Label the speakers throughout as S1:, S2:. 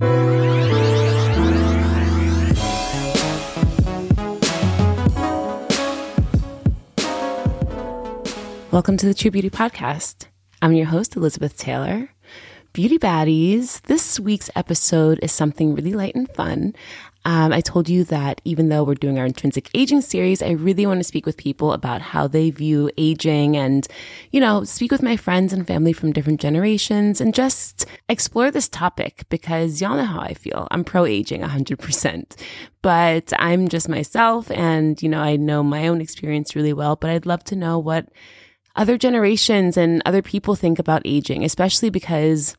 S1: Welcome to the True Beauty Podcast. I'm your host, Elizabeth Taylor. Beauty Baddies, this week's episode is something really light and fun. Um, I told you that even though we're doing our intrinsic aging series, I really want to speak with people about how they view aging and, you know, speak with my friends and family from different generations and just explore this topic because y'all know how I feel. I'm pro aging 100%, but I'm just myself and, you know, I know my own experience really well, but I'd love to know what other generations and other people think about aging, especially because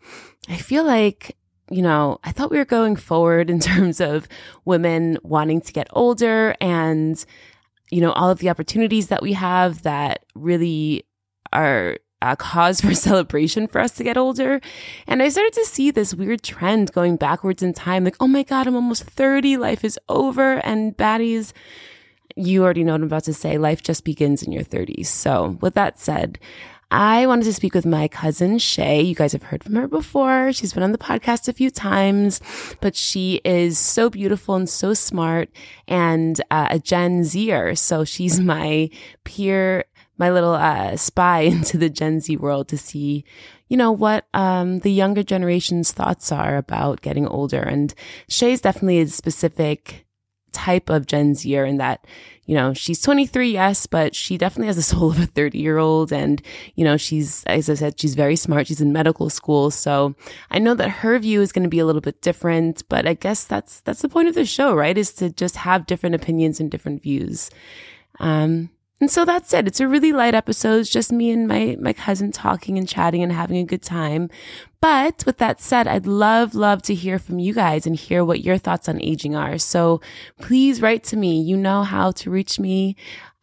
S1: I feel like, you know, I thought we were going forward in terms of women wanting to get older and, you know, all of the opportunities that we have that really are a cause for celebration for us to get older. And I started to see this weird trend going backwards in time like, oh my God, I'm almost 30, life is over. And baddies, you already know what I'm about to say. Life just begins in your 30s. So, with that said, I wanted to speak with my cousin Shay. You guys have heard from her before. She's been on the podcast a few times, but she is so beautiful and so smart and uh, a Gen Zer. So she's my peer, my little uh, spy into the Gen Z world to see, you know, what um, the younger generation's thoughts are about getting older. And Shay's definitely a specific type of Gen Zer in that, you know, she's 23, yes, but she definitely has the soul of a 30 year old. And, you know, she's, as I said, she's very smart. She's in medical school. So I know that her view is going to be a little bit different, but I guess that's, that's the point of the show, right? Is to just have different opinions and different views. Um, and so that's it. It's a really light episode. It's just me and my, my cousin talking and chatting and having a good time. But with that said, I'd love, love to hear from you guys and hear what your thoughts on aging are. So please write to me. You know how to reach me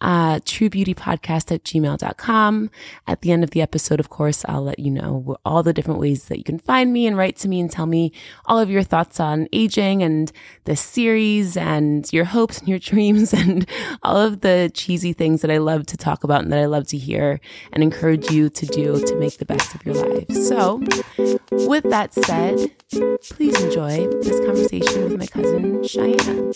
S1: uh, truebeautypodcast at gmail.com. At the end of the episode, of course, I'll let you know all the different ways that you can find me and write to me and tell me all of your thoughts on aging and the series and your hopes and your dreams and all of the cheesy things that I love to talk about and that I love to hear and encourage you to do to make the best of your life. So, with that said, please enjoy this conversation with my cousin Cheyenne.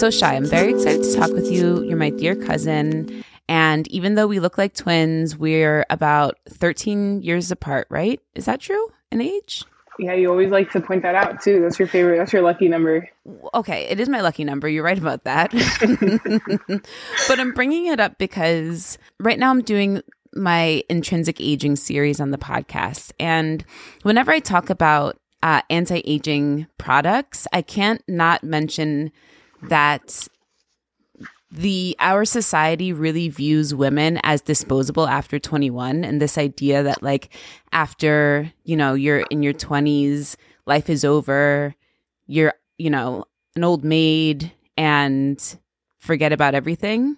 S1: So Shay. I'm very excited to talk with you. You're my dear cousin. And even though we look like twins, we're about 13 years apart, right? Is that true in age?
S2: Yeah, you always like to point that out too. That's your favorite. That's your lucky number.
S1: Okay, it is my lucky number. You're right about that. but I'm bringing it up because right now I'm doing my intrinsic aging series on the podcast. And whenever I talk about uh, anti aging products, I can't not mention that the our society really views women as disposable after 21 and this idea that like after you know you're in your 20s life is over you're you know an old maid and forget about everything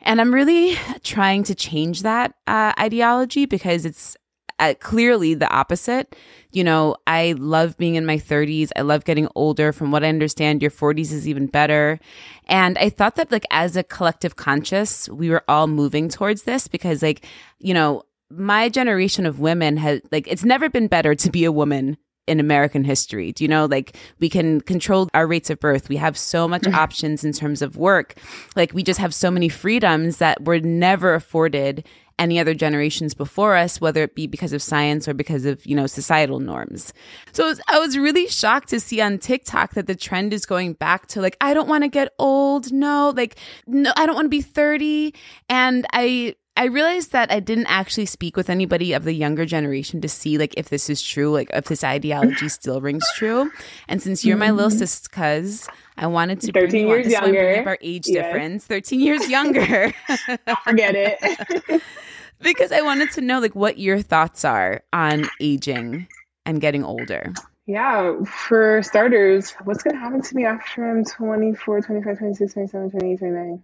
S1: and i'm really trying to change that uh, ideology because it's uh, clearly the opposite. You know, I love being in my 30s. I love getting older. From what I understand, your 40s is even better. And I thought that, like, as a collective conscious, we were all moving towards this because, like, you know, my generation of women has, like, it's never been better to be a woman in American history. Do you know, like we can control our rates of birth. We have so much mm-hmm. options in terms of work. Like we just have so many freedoms that were never afforded any other generations before us, whether it be because of science or because of, you know, societal norms. So I was really shocked to see on TikTok that the trend is going back to like, I don't want to get old. No, like, no, I don't want to be 30. And I, I realized that I didn't actually speak with anybody of the younger generation to see like if this is true, like if this ideology still rings true. And since you're my little mm-hmm. sis cuz, I wanted to
S2: 13 years younger.
S1: our age yes. difference. 13 years younger.
S2: Forget it.
S1: because I wanted to know like what your thoughts are on aging and getting older.
S2: Yeah, for starters, what's going to happen to me after I'm 24, 25, 26, 27, 28, 29?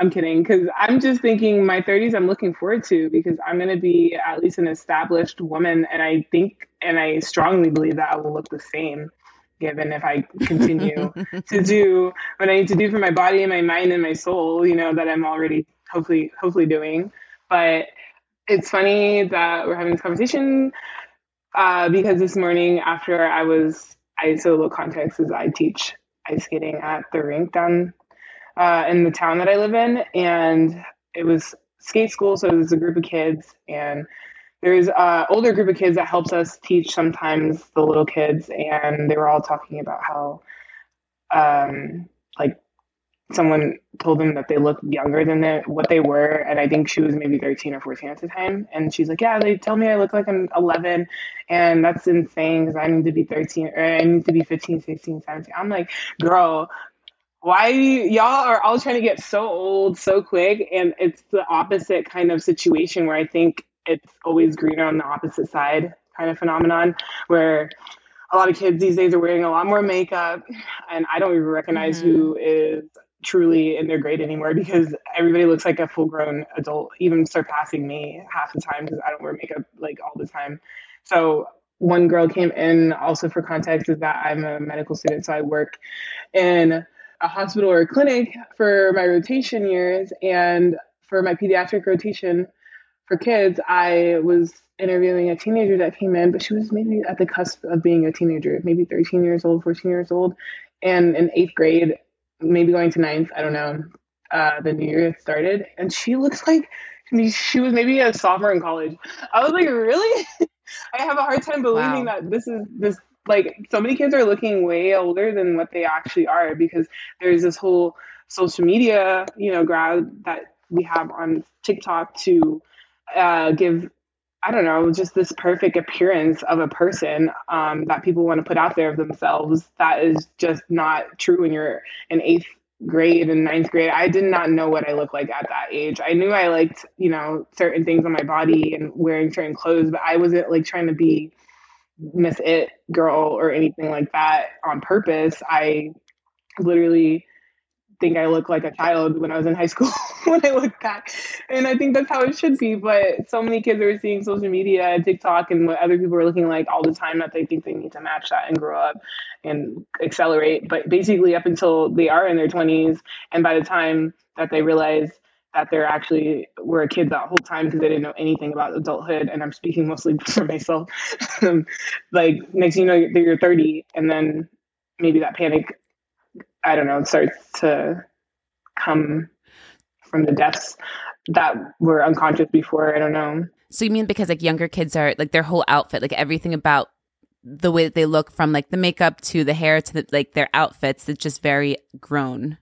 S2: I'm kidding because I'm just thinking my 30s I'm looking forward to because I'm going to be at least an established woman and I think and I strongly believe that I will look the same given if I continue to do what I need to do for my body and my mind and my soul, you know, that I'm already hopefully hopefully doing. But it's funny that we're having this conversation uh, because this morning after I was I so little context is I teach ice skating at the rink down uh, in the town that I live in, and it was skate school, so there's a group of kids, and there's an older group of kids that helps us teach sometimes the little kids, and they were all talking about how, um, like someone told them that they looked younger than they, what they were and i think she was maybe 13 or 14 at the time and she's like yeah they tell me i look like i'm 11 and that's insane because i need to be 13 or i need to be 15 16 17 i'm like girl why y'all are all trying to get so old so quick and it's the opposite kind of situation where i think it's always greener on the opposite side kind of phenomenon where a lot of kids these days are wearing a lot more makeup and i don't even recognize mm-hmm. who is truly in their grade anymore because everybody looks like a full grown adult, even surpassing me half the time because I don't wear makeup like all the time. So one girl came in also for context is that I'm a medical student, so I work in a hospital or a clinic for my rotation years and for my pediatric rotation for kids, I was interviewing a teenager that came in, but she was maybe at the cusp of being a teenager, maybe 13 years old, 14 years old. And in eighth grade, maybe going to ninth. I don't know. Uh, the new year started, and she looks like she was maybe a sophomore in college. I was like, really? I have a hard time believing wow. that this is this like so many kids are looking way older than what they actually are because there's this whole social media, you know, grad that we have on TikTok to uh, give I don't know, just this perfect appearance of a person um, that people want to put out there of themselves. That is just not true when you're in eighth grade and ninth grade. I did not know what I looked like at that age. I knew I liked, you know, certain things on my body and wearing certain clothes, but I wasn't like trying to be Miss It girl or anything like that on purpose. I literally think I look like a child when I was in high school when I look back. And I think that's how it should be. But so many kids are seeing social media, TikTok, and what other people are looking like all the time that they think they need to match that and grow up and accelerate. But basically, up until they are in their 20s, and by the time that they realize that they're actually were a kid that whole time because they didn't know anything about adulthood and i'm speaking mostly for myself like next you know you're 30 and then maybe that panic I don't know, it starts to come from the depths that were unconscious before. I don't know.
S1: So you mean because like younger kids are like their whole outfit, like everything about the way that they look from like the makeup to the hair to the, like their outfits, it's just very grown.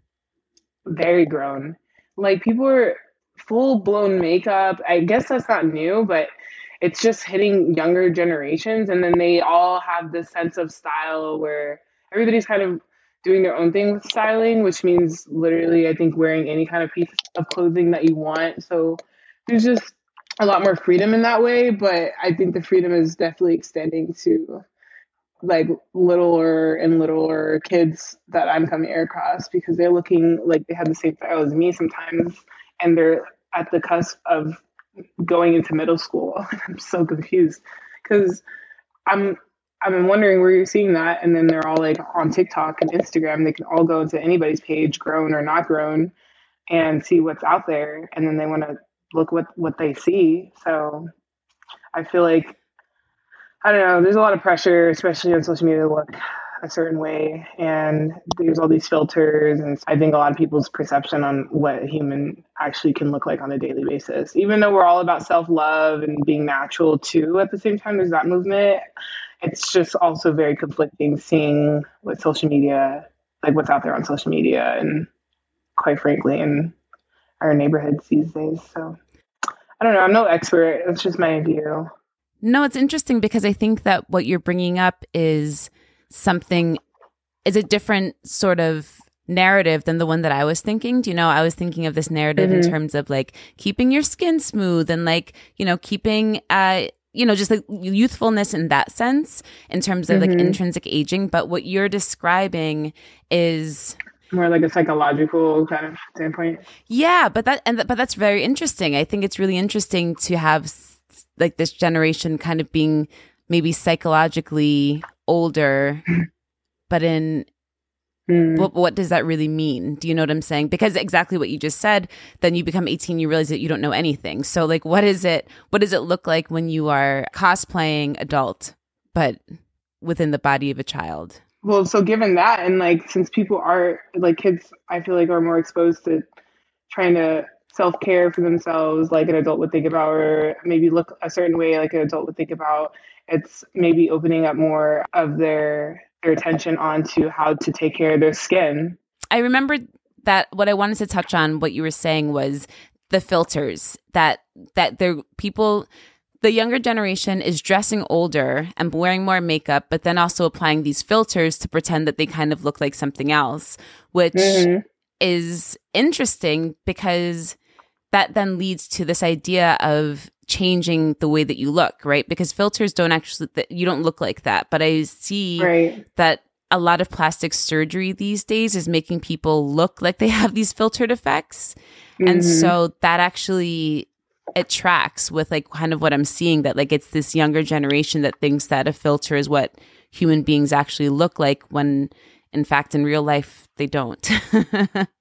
S2: Very grown. Like people are full blown makeup. I guess that's not new, but it's just hitting younger generations and then they all have this sense of style where everybody's kind of doing their own thing with styling, which means literally, I think, wearing any kind of piece of clothing that you want. So there's just a lot more freedom in that way. But I think the freedom is definitely extending to like littler and littler kids that I'm coming across because they're looking like they have the same style as me sometimes, and they're at the cusp of going into middle school. I'm so confused because I'm Been wondering where you're seeing that. And then they're all like on TikTok and Instagram. They can all go into anybody's page, grown or not grown, and see what's out there. And then they want to look what what they see. So I feel like I don't know. There's a lot of pressure, especially on social media, to look a certain way, and there's all these filters, and I think a lot of people's perception on what a human actually can look like on a daily basis. Even though we're all about self love and being natural too, at the same time, there's that movement it's just also very conflicting seeing what social media, like what's out there on social media, and quite frankly, in our neighborhoods these days. So I don't know. I'm no expert. It's just my view.
S1: No, it's interesting because I think that what you're bringing up is something, is a different sort of narrative than the one that I was thinking. Do you know, I was thinking of this narrative mm-hmm. in terms of like keeping your skin smooth and like, you know, keeping uh you know, just like youthfulness in that sense, in terms of mm-hmm. like intrinsic aging. But what you're describing is
S2: more like a psychological kind of standpoint.
S1: Yeah, but that and but that's very interesting. I think it's really interesting to have like this generation kind of being maybe psychologically older but in
S2: Mm.
S1: what, what does that really mean? Do you know what I'm saying? Because exactly what you just said, then you become 18, you realize that you don't know anything. So like what is it what does it look like when you are cosplaying adult but within the body of a child?
S2: Well, so given that, and like since people are like kids, I feel like are more exposed to trying to self care for themselves, like an adult would think about, or maybe look a certain way, like an adult would think about. It's maybe opening up more of their their attention onto how to take care of their skin.
S1: I remember that what I wanted to touch on what you were saying was the filters that that there people the younger generation is dressing older and wearing more makeup, but then also applying these filters to pretend that they kind of look like something else, which
S2: Mhm.
S1: is interesting because that then leads to this idea of changing the way that you look, right? Because filters don't actually, that you don't look like that. But I see
S2: Right.
S1: that a lot of plastic surgery these days is making people look like they have these filtered effects. And
S2: Mhm.
S1: so that actually it tracks with like kind of what I'm seeing that like it's this younger generation that thinks that a filter is what human beings actually look like when in fact in real life they don't.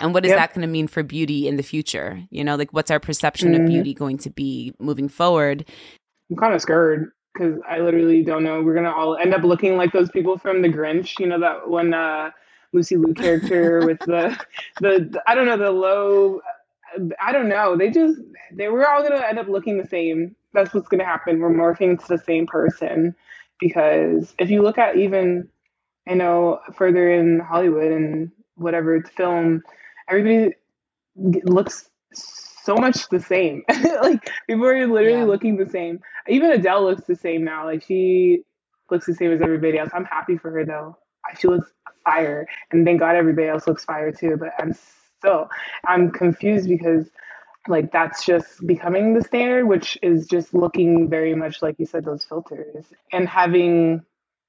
S1: and what is
S2: Yep.
S1: that going to mean for beauty in the future? You know, like what's our perception of
S2: Mhm.
S1: beauty going to be moving forward?
S2: I'm kind of scared because I literally don't know. We're gonna all end up looking like those people from The Grinch. You know that one uh, Lucy Liu character with the, the the I don't know the low. I don't know. They just they we're all gonna end up looking the same. That's what's gonna happen. We're morphing into the same person because if you look at even I know further in Hollywood and whatever it's film, everybody looks so much the same. like people are literally
S1: Yeah.
S2: looking the same. Even Adele looks the same now. Like she looks the same as everybody else. I'm happy for her though. She looks fire, and thank God everybody else looks fire too. But I'm still I'm confused because like that's just becoming the standard, which is just looking very much like you said those filters and having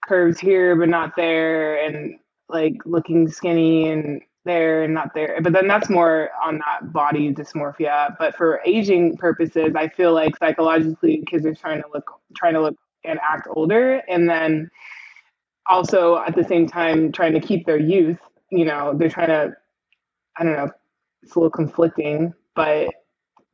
S2: curves here but not there, and like looking skinny and there and not there. But then that's more on that body dysmorphia. But for aging purposes, I feel like psychologically kids are trying to look trying to look and act older and then also at the same time trying to keep their youth. You know, they're trying to I don't know, it's a little conflicting, but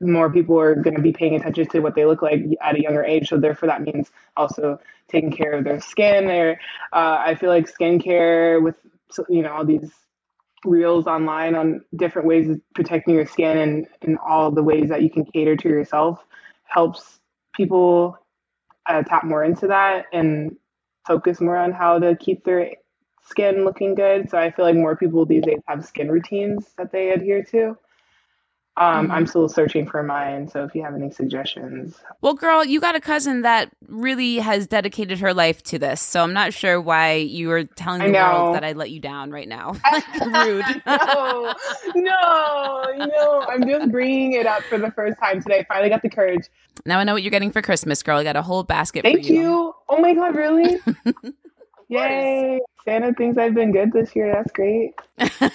S2: more people are going to be paying attention to what they look like at a younger age. So therefore, that means also taking care of their skin. Or uh, I feel like skincare with you know all these reels online on different ways of protecting your skin and, and all the ways that you can cater to yourself helps people uh, tap more into that and focus more on how to keep their skin looking good. So I feel like more people these days have skin routines that they adhere to. Um, I'm still searching for mine, so if you have any suggestions,
S1: Well, girl, you got a cousin that really has dedicated her life to this. So I'm not sure why you were telling the world that I let you down right now. rude.
S2: no, no, no. I'm just bringing it up for the first time today. Finally got the courage.
S1: now I know what you're getting for Christmas, girl. I got a whole basket
S2: Thank
S1: for you.
S2: you. Oh my god, really? Yay! Santa thinks I've been good this year. That's great.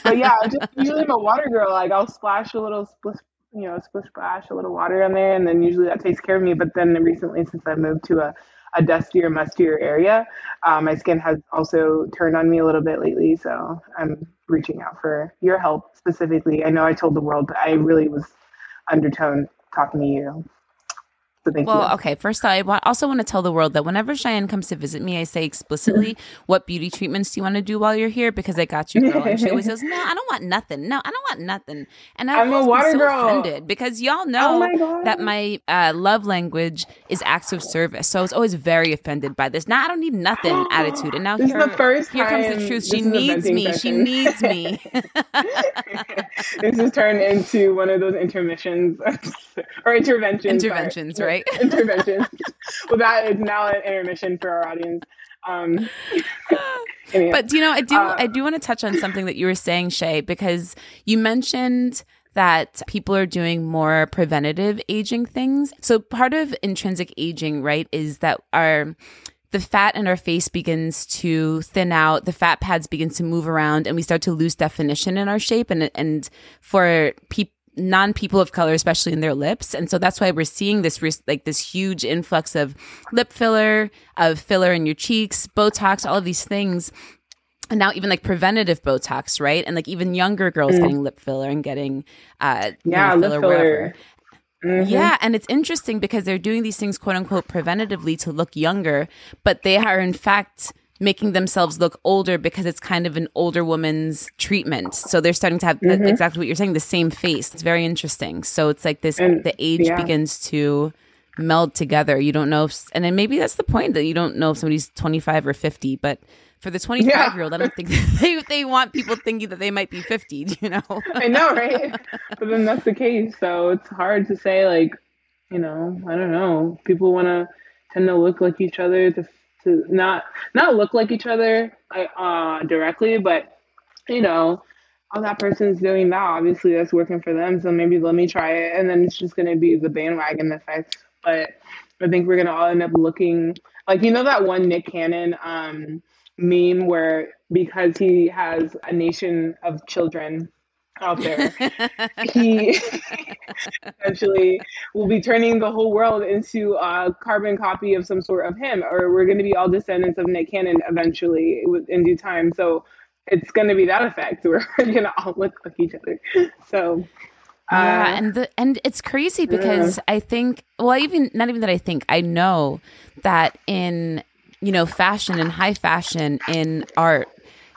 S2: But yeah, just usually I'm a water girl. Like I'll splash a little splish, you know, splish splash a little water on there, and then usually that takes care of me. But then recently, since I moved to a a dustier, mustier area, uh, my skin has also turned on me a little bit lately. So I'm reaching out for your help specifically. I know I told the world, but I really was undertone talking to you. So
S1: Well,
S2: you.
S1: okay. First, I also want to tell the world that whenever Cheyenne comes to visit me, I say explicitly, "What beauty treatments do you want to do while you're here?" Because I got you, girl. And she always says, "No, I don't want nothing. No, I don't want nothing." And I've
S2: I'm a water
S1: so
S2: girl.
S1: offended because y'all know
S2: Oh my
S1: that my uh, love language is acts of service. So I was always very offended by this. Now I don't need nothing attitude. And now
S2: This is
S1: here,
S2: the first
S1: here comes the truth. She needs me. She needs me.
S2: this has turned into one of those intermissions or interventions. sorry.
S1: Interventions, right?
S2: interventions. well, that is now an intermission for our audience. Um, anyhow.
S1: But do you know, I do
S2: Uh,
S1: I do want to touch on something that you were saying, Shay, because you mentioned that people are doing more preventative aging things. So part of intrinsic aging, right, is that our the fat in our face begins to thin out, the fat pads begin to move around, and we start to lose definition in our shape. And and for people non people of color, especially in their lips. And so that's why we're seeing this like this huge influx of lip filler, of filler in your cheeks, Botox, all of these things. and now even like preventative Botox, right? And like even younger girls mm. getting lip filler and getting uh
S2: yeah, filler, lip filler.
S1: Mm-hmm. Yeah, and it's interesting because they're doing these things quote unquote preventatively to look younger, but they are in fact making themselves look older because it's kind of an older woman's treatment. So they're starting to have mm-hmm. the, exactly what you're saying, the same face. It's very interesting. So it's like this and, the age yeah. begins to meld together. You don't know if and then maybe that's the point that you don't know if somebody's 25 or 50, but for the 25 yeah. year old, I don't think they, they want people thinking that they might be 50, you know?
S2: I know, right? but then that's the case. So it's hard to say, like, you know, I don't know. People want to tend to look like each other to, to not, not look like each other uh, directly, but, you know, oh, that person's doing that. Obviously, that's working for them. So maybe let me try it. And then it's just to be the bandwagon effect. But I think we're to all end up looking like, you know, that one Nick Cannon, um, meme where because he has a nation of children out there, he essentially will be turning the whole world into a carbon copy of some sort of him, or we're going to be all descendants of Nick Cannon eventually in due time. So it's going to be that effect we're going to all look like each other. So.
S1: Uh, yeah, and the and it's crazy because yeah. I think well even not even that I think I know that in you know, fashion and high fashion in art.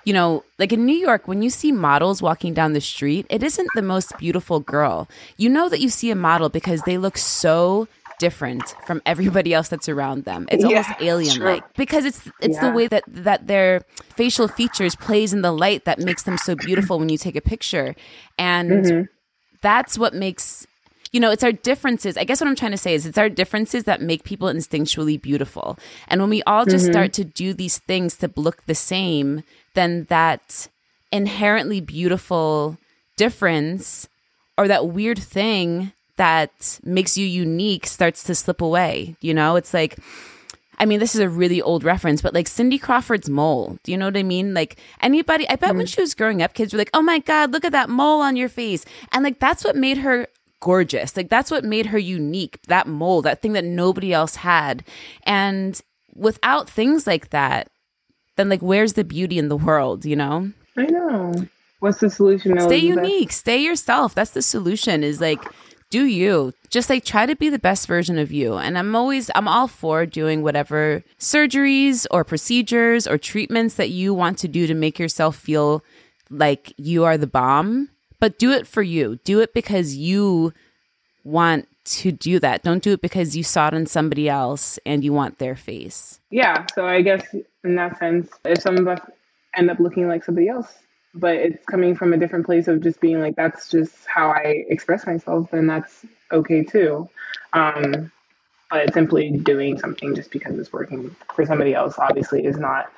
S1: You know, like in New York, when you see models walking down the street, it isn't the most beautiful girl. You know that you see a model because they look so different from everybody else that's around them. It's yeah, almost alien like because it's it's yeah. the way that that their facial features plays in the light that makes them so beautiful when you take a picture. And mm-hmm. that's what makes you know, it's our differences. I guess what I'm trying to say is it's our differences that make people instinctually beautiful. And when we all just mm-hmm. start to do these things to look the same, then that inherently beautiful difference or that weird thing that makes you unique starts to slip away. You know, it's like, I mean, this is a really old reference, but like Cindy Crawford's mole. Do you know what I mean? Like anybody, I bet mm when she was growing up, kids were like, oh my God, look at that mole on your face. And like that's what made her gorgeous. Like that's what made her unique, that mole, that thing that nobody else had. And without things like that, then like where's the beauty in the world, you know?
S2: I know. What's the solution?
S1: Stay unique, stay yourself. That's the solution is like do you. Just like try to be the best version of you. And I'm always I'm all for doing whatever surgeries or procedures or treatments that you want to do to make yourself feel like you are the bomb but do it for you. Do it because you want to do that. Don't do it because you saw it in somebody else and you want their face.
S2: Yeah. So I guess in that sense, if some of us end up looking like somebody else, but it's coming from a different place of just being like, that's just how I express myself, then that's okay too. Um, but simply doing something just because it's working for somebody else obviously is not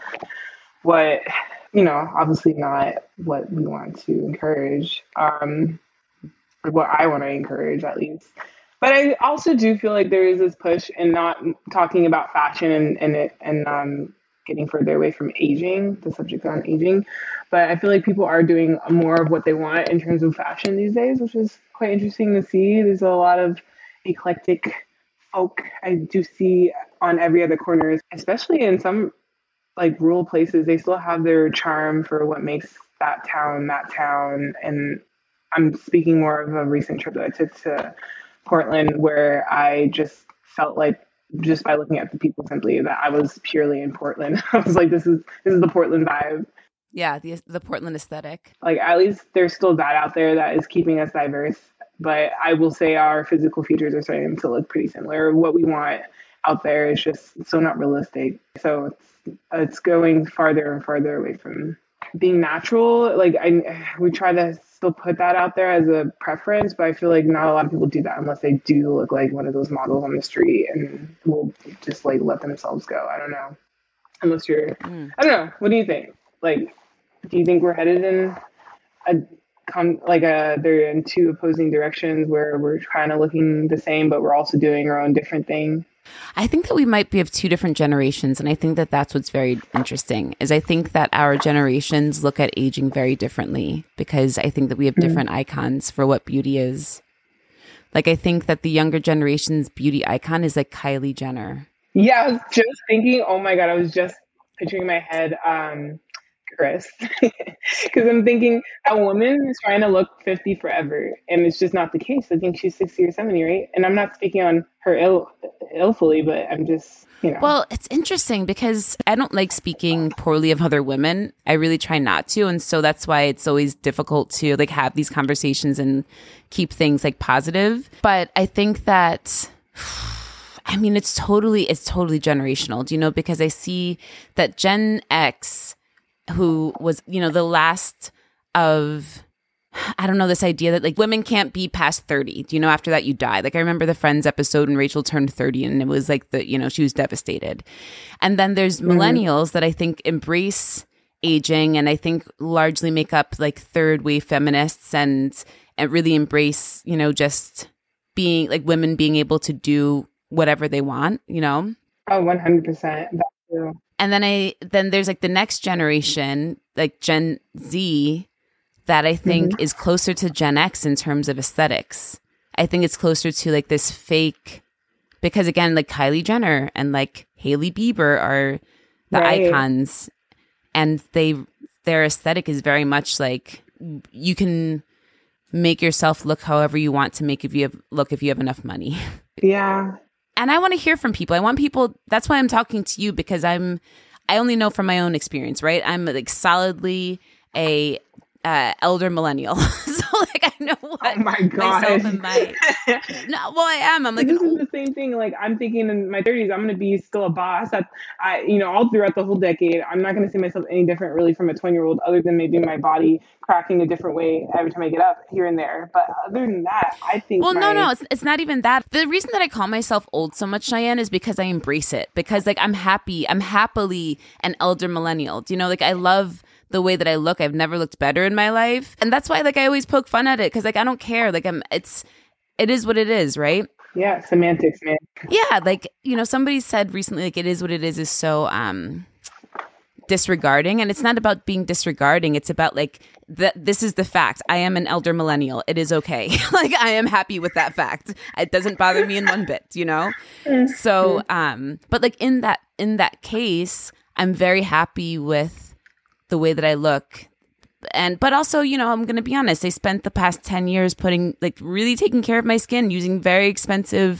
S2: what you know, obviously not what we want to encourage, um, what I want to encourage at least. But I also do feel like there is this push in not talking about fashion and and it, and um, getting further away from aging, the subject on aging. But I feel like people are doing more of what they want in terms of fashion these days, which is quite interesting to see. There's a lot of eclectic folk I do see on every other corner, especially in some like rural places, they still have their charm for what makes that town that town. And I'm speaking more of a recent trip that I took to Portland where I just felt like just by looking at the people simply that I was purely in Portland. I was like, this is this is the Portland vibe.
S1: Yeah, the the Portland aesthetic.
S2: Like at least there's still that out there that is keeping us diverse. But I will say our physical features are starting to look pretty similar. What we want out there is just so not realistic. So it's it's going farther and farther away from being natural. Like I, we try to still put that out there as a preference, but I feel like not a lot of people do that unless they do look like one of those models on the street and will just like let themselves go. I don't know. Unless you're, mm. I don't know. What do you think? Like, do you think we're headed in a come like a they're in two opposing directions where we're kind of looking the same, but we're also doing our own different thing?
S1: I think that we might be of two different generations, and I think that that's what's very interesting. Is I think that our generations look at aging very differently because I think that we have mm-hmm. different mm-hmm. icons for what beauty is. Like I think that the younger generation's beauty icon is like Kylie Jenner.
S2: Yeah, I was just thinking. Oh my god, I was just picturing in my head um, Kris. Because I'm thinking a woman is trying to look 50 forever, and it's just not the case. I think she's 60 or 70, right? And I'm not speaking on her ill, illfully, but I'm just, you know.
S1: Well, it's interesting because I don't like speaking poorly of other women. I really try not to. And so that's why it's always difficult to like have these conversations and keep things like positive. But I think that. I mean, it's totally, it's totally generational, do you know? Because I see that Gen X, who was, you know, the last of, I don't know, this idea that like women can't be past 30. Do you know, after that you die? Like I remember the Friends episode when Rachel turned 30 and it was like the, you know, she was devastated. And then there's mm-hmm. millennials that I think embrace aging and I think largely make up like third wave feminists and, and really embrace, you know, just being like women being able to do whatever they want, you know?
S2: Oh, 100%.
S1: And then I then there's like the next generation, like Gen Z that I think mm-hmm. is closer to Gen X in terms of aesthetics. I think it's closer to like this fake because again like Kylie Jenner and like Hailey Bieber are the right. icons and they their aesthetic is very much like you can make yourself look however you want to make if you have look if you have enough money.
S2: Yeah
S1: and I want to hear from people. I want people. That's why I'm talking to you because I'm. I only know from my own experience, right? I'm like solidly a uh, elder millennial. like I know oh what
S2: oh my God.
S1: myself and my no, well I am. I'm like
S2: this is oh. the same thing. Like I'm thinking in my 30s, I'm gonna be still a boss. That I, you know, all throughout the whole decade, I'm not gonna see myself any different really from a 20 year old, other than maybe my body cracking a different way every time I get up here and there. But other than that, I think.
S1: Well,
S2: my...
S1: no, no, it's, it's not even that. The reason that I call myself old so much, Cheyenne, is because I embrace it. Because like I'm happy, I'm happily an elder millennial. Do you know? Like I love the way that I look. I've never looked better in my life. And that's why like I always poke fun at it cuz like I don't care. Like I'm it's it is what it is, right?
S2: Yeah, semantics, man.
S1: Yeah, like, you know, somebody said recently like it is what it is is so um disregarding and it's not about being disregarding it's about like that this is the fact i am an elder millennial it is okay like i am happy with that fact it doesn't bother me in one bit you know so um but like in that in that case i'm very happy with the way that I look. And but also, you know, I'm going to be honest, I spent the past 10 years putting like really taking care of my skin using very expensive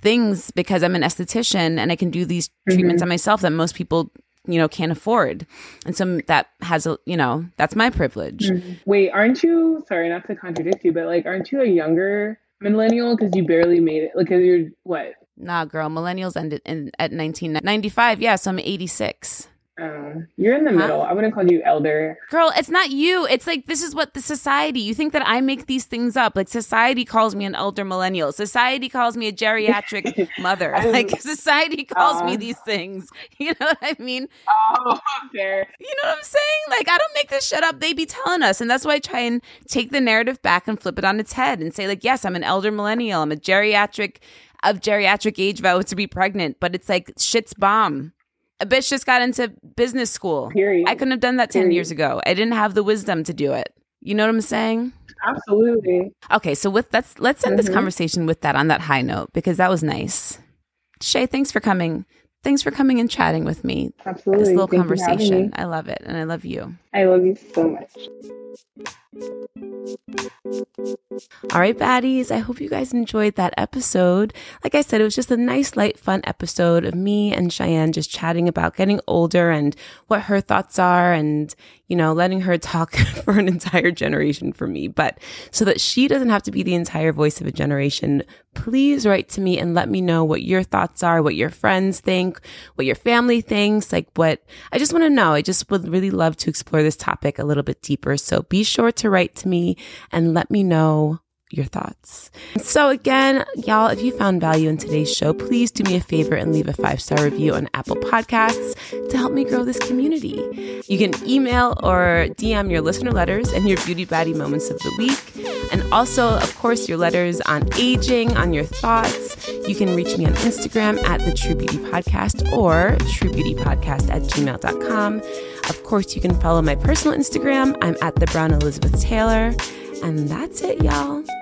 S1: things because I'm an esthetician and I can do these mm-hmm. treatments on myself that most people you know can't afford and so that has a you know that's my privilege mm-hmm.
S2: wait aren't you sorry not to contradict you but like aren't you a younger millennial because you barely made it like you're what
S1: nah girl millennials ended in at 1995 yeah so i'm 86
S2: um, you're in the middle. Huh? I wouldn't call you elder.
S1: Girl, it's not you. It's like this is what the society. You think that I make these things up. Like society calls me an elder millennial. Society calls me a geriatric mother. like society calls uh, me these things. You know what I mean?
S2: Oh, fair.
S1: You know what I'm saying? Like I don't make this shit up. They be telling us. And that's why I try and take the narrative back and flip it on its head and say, like, yes, I'm an elder millennial. I'm a geriatric of geriatric age vow to be pregnant. But it's like shit's bomb a bitch just got into business school.
S2: Period.
S1: I couldn't have done that 10 years ago. I didn't have the wisdom to do it. You know what I'm saying?
S2: Absolutely.
S1: Okay, so with let's let's end mm-hmm. this conversation with that on that high note because that was nice. Shay, thanks for coming. Thanks for coming and chatting with me.
S2: Absolutely.
S1: This little Thank conversation. I love it and I love you.
S2: I love you so much.
S1: All right, baddies, I hope you guys enjoyed that episode. Like I said, it was just a nice, light, fun episode of me and Cheyenne just chatting about getting older and what her thoughts are and, you know, letting her talk for an entire generation for me. But so that she doesn't have to be the entire voice of a generation, please write to me and let me know what your thoughts are, what your friends think, what your family thinks, like what I just want to know. I just would really love to explore this topic a little bit deeper. So be sure to write to me and let me know your thoughts. So again, y'all, if you found value in today's show, please do me a favor and leave a five-star review on Apple Podcasts to help me grow this community. You can email or DM your listener letters and your beauty baddie moments of the week. And also, of course, your letters on aging, on your thoughts. You can reach me on Instagram at the True Beauty Podcast or truebeautypodcast at gmail.com. Of course, you can follow my personal Instagram. I'm at the Brown Elizabeth Taylor. And that's it, y'all.